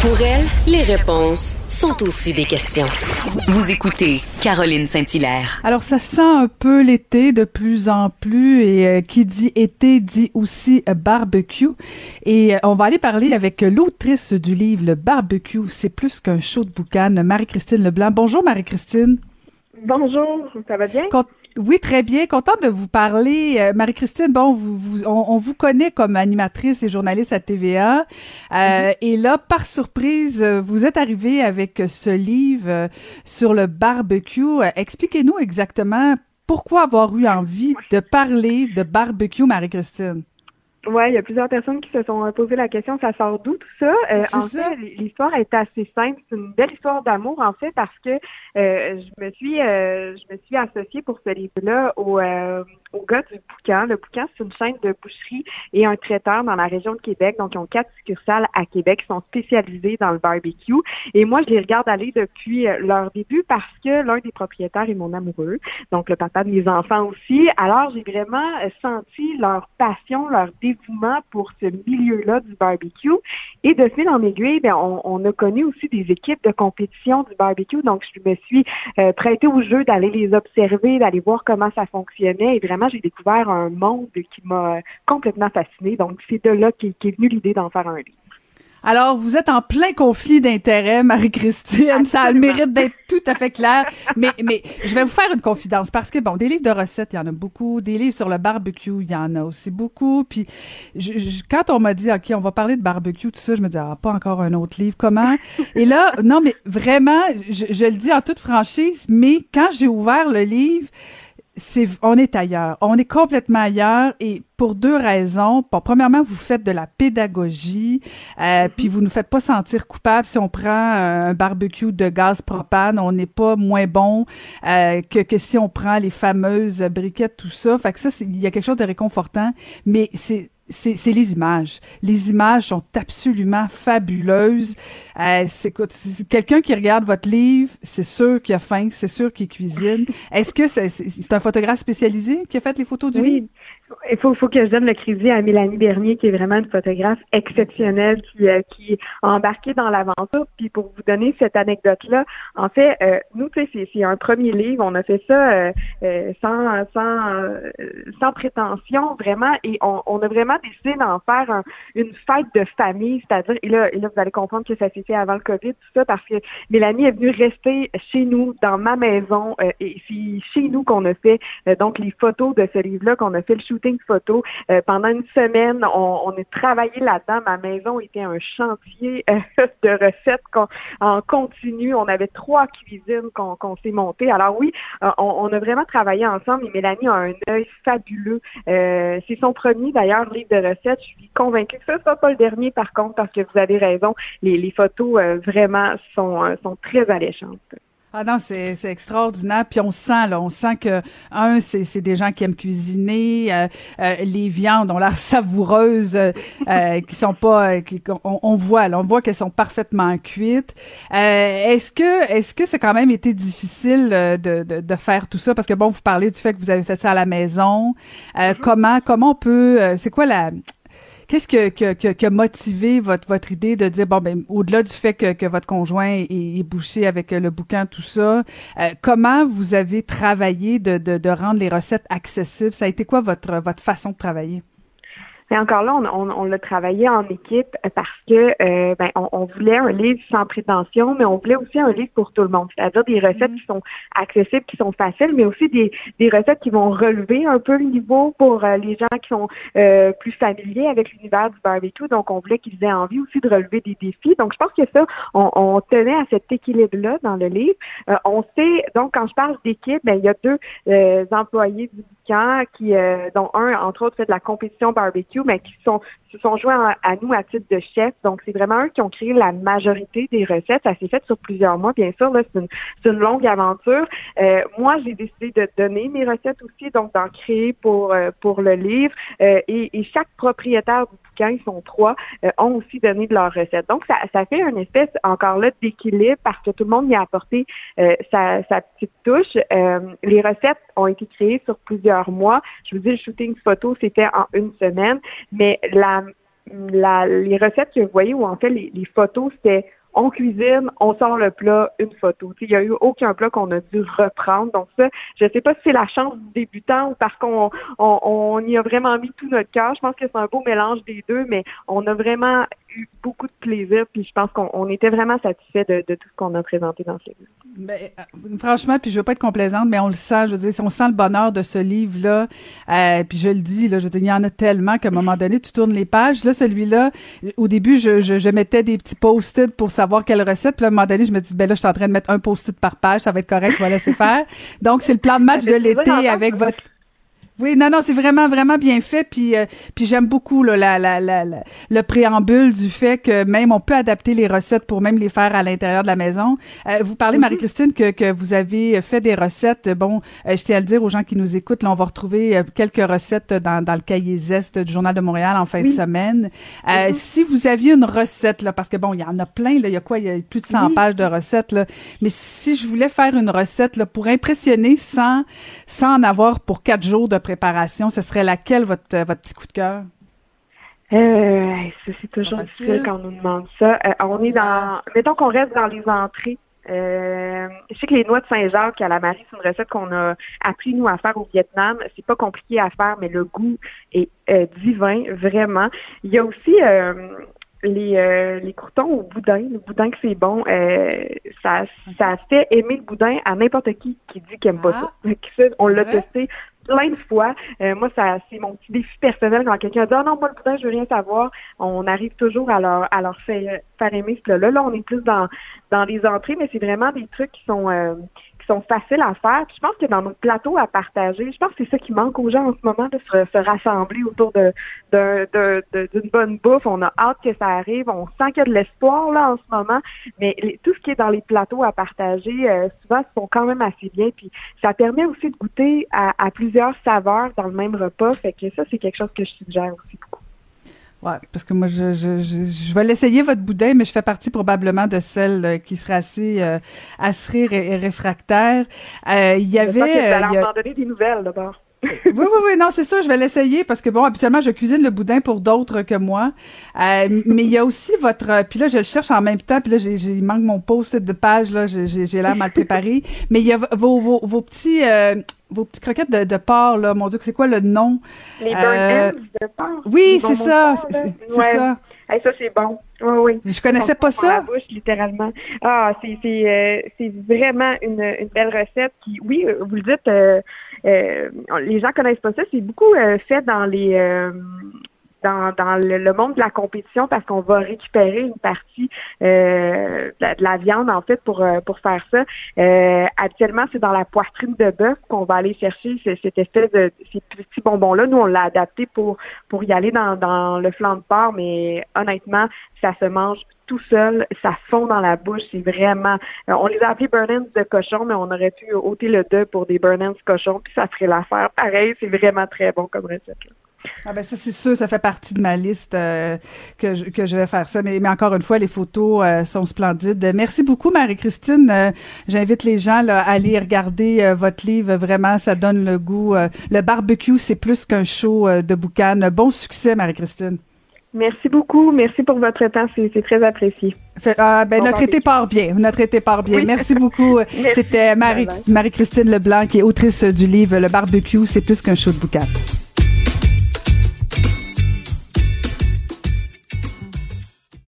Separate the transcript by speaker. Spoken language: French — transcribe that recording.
Speaker 1: Pour elle, les réponses sont aussi des questions. Vous écoutez Caroline Saint-Hilaire.
Speaker 2: Alors, ça sent un peu l'été de plus en plus et euh, qui dit été dit aussi euh, barbecue. Et euh, on va aller parler avec l'autrice du livre Le barbecue, c'est plus qu'un show de boucan, Marie-Christine Leblanc. Bonjour Marie-Christine.
Speaker 3: Bonjour, ça va bien?
Speaker 2: Oui, très bien. Contente de vous parler. Euh, Marie-Christine, bon, vous, on, vous connaît comme animatrice et journaliste à TVA. Euh, mm-hmm. Et là, par surprise, vous êtes arrivée avec ce livre euh, sur le barbecue. Expliquez-nous exactement pourquoi avoir eu envie de parler de barbecue, Marie-Christine?
Speaker 3: Oui, il y a plusieurs personnes qui se sont posé la question, ça sort d'où tout ça? en fait, l'histoire est assez simple. C'est une belle histoire d'amour, en fait, parce que je me suis je me suis associée pour ce livre-là au, au gars du Boucan. Le Boucan, c'est une chaîne de boucherie et un traiteur dans la région de Québec. Donc, ils ont quatre succursales à Québec qui sont spécialisés dans le barbecue. Et moi, je les regarde aller depuis euh, leur début parce que l'un des propriétaires est mon amoureux, donc le papa de mes enfants aussi. Alors, j'ai vraiment euh, senti leur passion, leur dévouement pour ce milieu-là du barbecue. Et de fil en aiguille, bien, on, a connu aussi des équipes de compétition du barbecue. Donc, je me suis euh, prêtée au jeu d'aller les observer, d'aller voir comment ça fonctionnait et vraiment j'ai découvert un monde qui m'a complètement fasciné. Donc, c'est de là qu'est est venue l'idée d'en faire un livre.
Speaker 2: Alors, vous êtes en plein conflit d'intérêts, Marie-Christine. Ça a le mérite d'être tout à fait clair. Mais, mais je vais vous faire une confidence parce que, bon, des livres de recettes, il y en a beaucoup. Des livres sur le barbecue, il y en a aussi beaucoup. Puis, quand on m'a dit, OK, on va parler de barbecue, tout ça, je me dis, ah, pas encore un autre livre. Comment? Et là, non, mais vraiment, je, je le dis en toute franchise, mais quand j'ai ouvert le livre, on est ailleurs. On est complètement ailleurs et pour deux raisons. Bon, premièrement, vous faites de la pédagogie, euh, mhm. puis vous ne faites pas sentir coupable si on prend un barbecue de gaz propane. On n'est pas moins bon euh, que, que si on prend les fameuses briquettes, tout ça. Fait que ça, il y a quelque chose de réconfortant, mais c'est c'est les images. Les images sont absolument fabuleuses. Euh, c'est quelqu'un qui regarde votre livre, c'est sûr qu'il a faim, c'est sûr qu'il cuisine. Est-ce que c'est un photographe spécialisé qui a fait les photos du livre?
Speaker 3: Il faut, faut que je donne le crédit à Mélanie Bernier, qui est vraiment une photographe exceptionnelle, qui, euh, qui a embarqué dans l'aventure. Puis pour vous donner cette anecdote-là, en fait, euh, nous, sais, c'est un premier livre. On a fait ça euh, euh sans, sans, sans prétention, vraiment, et on, on a vraiment décidé d'en faire une fête de famille, c'est-à-dire, et là, et là, vous allez comprendre que ça s'est fait avant le COVID, tout ça, parce que Mélanie est venue rester chez nous, dans ma maison, et c'est chez nous qu'on a fait donc les photos de ce livre-là, qu'on a fait le shoot photo. Euh, pendant une semaine, on, on a travaillé là-dedans. Ma maison était un chantier euh, de recettes en continu. On avait trois cuisines qu'on s'est montées. Alors oui, euh, on, a vraiment travaillé ensemble et Mélanie a un œil fabuleux. C'est son premier d'ailleurs livre de recettes. Je suis convaincue que ce ne sera pas le dernier par contre parce que vous avez raison. Les, les photos vraiment sont, sont très alléchantes.
Speaker 2: Ah non, c'est, extraordinaire. Puis on sent, là, on sent que, un, c'est, des gens qui aiment cuisiner. Euh, euh, les viandes ont l'air savoureuses, euh, qui sont pas... Qui, on, voit, là, on voit qu'elles sont parfaitement cuites. est-ce que est-ce que c'est quand même été difficile de, de, de, faire tout ça? Parce que, bon, vous parlez du fait que vous avez fait ça à la maison. Mm-hmm. Comment comment on peut... c'est quoi la Qu'est-ce qui a motivé votre, votre idée de dire, bon, ben, au-delà du fait que, que votre conjoint est, bouché avec le bouquin, tout ça, euh, comment vous avez travaillé de, de, de rendre les recettes accessibles? Ça a été quoi votre, votre façon de travailler?
Speaker 3: Mais encore là, on, on, l'a travaillé en équipe parce que euh, ben, on, voulait un livre sans prétention, mais on voulait aussi un livre pour tout le monde. C'est-à-dire des recettes qui sont accessibles, qui sont faciles, mais aussi des, des recettes qui vont relever un peu le niveau pour euh, les gens qui sont euh, plus familiers avec l'univers du barbecue. Donc, on voulait qu'ils aient envie aussi de relever des défis. Donc, je pense que ça, on, on tenait à cet équilibre-là dans le livre. on sait, donc, quand je parle d'équipe, ben, il y a deux employés du qui, euh, dont un, entre autres, fait de la compétition barbecue, mais qui sont, se sont joints à, nous à titre de chef. Donc, c'est vraiment eux qui ont créé la majorité des recettes. Ça s'est fait sur plusieurs mois, bien sûr. Là, c'est une, longue aventure. Euh, moi, j'ai décidé de donner mes recettes aussi, donc d'en créer pour, euh, pour le livre. et, et chaque propriétaire du quand ils sont trois, euh, ont aussi donné de leurs recettes. Donc, ça, ça fait une espèce, encore là, d'équilibre parce que tout le monde y a apporté euh, sa, sa, petite touche. Euh, les recettes ont été créées sur plusieurs mois. Je vous dis, le shooting photo, c'était en une semaine, mais la la, les recettes que vous voyez, ou en fait les, les photos, c'était on cuisine, on sort le plat, une photo. Il n'y a eu aucun plat qu'on a dû reprendre. Donc ça, je ne sais pas si c'est la chance du débutant ou parce qu'on on, on, y a vraiment mis tout notre cœur. Je pense que c'est un beau mélange des deux, mais on a vraiment eu beaucoup de plaisir, puis je pense qu'on était vraiment satisfait de, de, tout ce qu'on a présenté dans ce livre.
Speaker 2: Ben, euh, franchement, puis je veux pas être complaisante, mais on le sent, je veux dire, on sent le bonheur de ce livre-là, euh, puis je le dis, là, je veux dire, il y en a tellement qu'à un moment donné, tu tournes les pages. Là, celui-là, au début, je, je, je mettais des petits post-it pour savoir quelle recette, puis à un moment donné, je me dis, ben là, je suis en train de mettre un post-it par page, ça va être correct, je vais laisser faire. Donc, c'est le plan de match de l'été avec votre oui, non, non, c'est vraiment, vraiment bien fait. Puis, euh, puis j'aime beaucoup là, la, la, la, le préambule du fait que même on peut adapter les recettes pour même les faire à l'intérieur de la maison. Euh, vous parlez, mm-hmm. Marie-Christine, que, que vous avez fait des recettes. Bon, euh, je tiens à le dire aux gens qui nous écoutent, là, on va retrouver quelques recettes dans, dans le cahier Zest du Journal de Montréal en fin de semaine. Mm-hmm. Si vous aviez une recette, là, parce que bon, il y en a plein, là, il y a quoi? Il y a plus de 100 pages de recettes, là. Mais si je voulais faire une recette là, pour impressionner sans, sans en avoir pour quatre jours de préparation, ce serait laquelle votre, euh, votre petit coup de cœur?
Speaker 3: Euh, c'est toujours difficile quand on nous demande ça. Euh, on est dans, mettons qu'on reste dans les entrées. Euh, je sais que les noix de Saint-Jacques à la Marie, c'est une recette qu'on a appris nous à faire au Vietnam. C'est pas compliqué à faire, mais le goût est divin, vraiment. Il y a aussi les, les croutons au boudin. Le boudin que c'est bon, ça, ça fait aimer le boudin à n'importe qui qui dit qu'il aime pas ah, ça. On l'a testé plein de fois. Euh, moi, ça c'est mon petit défi personnel quand quelqu'un dit Ah non, pas le boudin, je veux rien savoir. On arrive toujours à leur à leur faire, faire aimer ce plat-là. Là, on est plus dans dans les entrées, mais c'est vraiment des trucs qui sont euh, sont faciles à faire. je pense que dans nos plateaux à partager, je pense que c'est ça qui manque aux gens en ce moment, de se, rassembler autour d'une bonne bouffe. On a hâte que ça arrive. On sent qu'il y a de l'espoir là en ce moment. Mais tout ce qui est dans les plateaux à partager, euh, souvent, sont quand même assez bien. Puis ça permet aussi de goûter à, à plusieurs saveurs dans le même repas. Fait que ça, c'est quelque chose que je suggère aussi
Speaker 2: Ouais, parce que moi, je, je, je, je vais l'essayer, votre boudin, mais je fais partie probablement de celle euh, qui serait assez euh, et, réfractaire. Euh, il y avait...
Speaker 3: Je que euh, en donner des nouvelles, d'abord.
Speaker 2: Oui, oui, oui, non, c'est ça, je vais l'essayer parce que bon, habituellement, je cuisine le boudin pour d'autres que moi. Euh, mais il y a aussi votre, puis là, je le cherche en même temps, puis là, j'ai, il manque mon post de page, là, j'ai, l'air mal préparé. mais il y a vos, vos, vos petits, euh, vos petites croquettes de, de porc, là, mon Dieu, c'est quoi le nom?
Speaker 3: Les euh, de porc?
Speaker 2: Oui, c'est ça, c'est, ça.
Speaker 3: Hey, ça, c'est bon. Oui, oui.
Speaker 2: Je connaissais pas ça.
Speaker 3: la bouche, littéralement. Ah, c'est, c'est, euh, vraiment une, une belle recette qui, oui, vous le dites, euh, euh, les gens connaissent pas ça. C'est beaucoup euh, fait dans les dans, dans le, monde de la compétition parce qu'on va récupérer une partie euh, de, la, viande en fait pour pour faire ça. Euh, actuellement, c'est dans la poitrine de bœuf qu'on va aller chercher cette espèce de ces petits bonbons là. Nous, on l'a adapté pour pour y aller dans, dans le flanc de porc, mais honnêtement, ça se mange tout seul, ça fond dans la bouche, c'est vraiment. Euh, on les a appelés burn de cochon, mais on aurait pu ôter le deux pour des burn cochon, puis ça ferait l'affaire. Pareil, c'est vraiment très bon comme recette.
Speaker 2: Ah ben ça c'est sûr, ça fait partie de ma liste euh, que, je, que je vais faire ça. Mais, mais encore une fois, les photos euh, sont splendides. Merci beaucoup Marie-Christine. J'invite les gens là, à aller regarder votre livre. Vraiment, ça donne le goût. le barbecue, c'est plus qu'un show de boucan. Bon succès Marie-Christine.
Speaker 3: Merci beaucoup. Merci pour votre temps. C'est très apprécié.
Speaker 2: ah, ben, notre été part bien. Notre été part bien. Merci beaucoup. C'était Marie, Marie-Christine Leblanc, qui est autrice du livre Le barbecue, c'est plus qu'un show de boucan.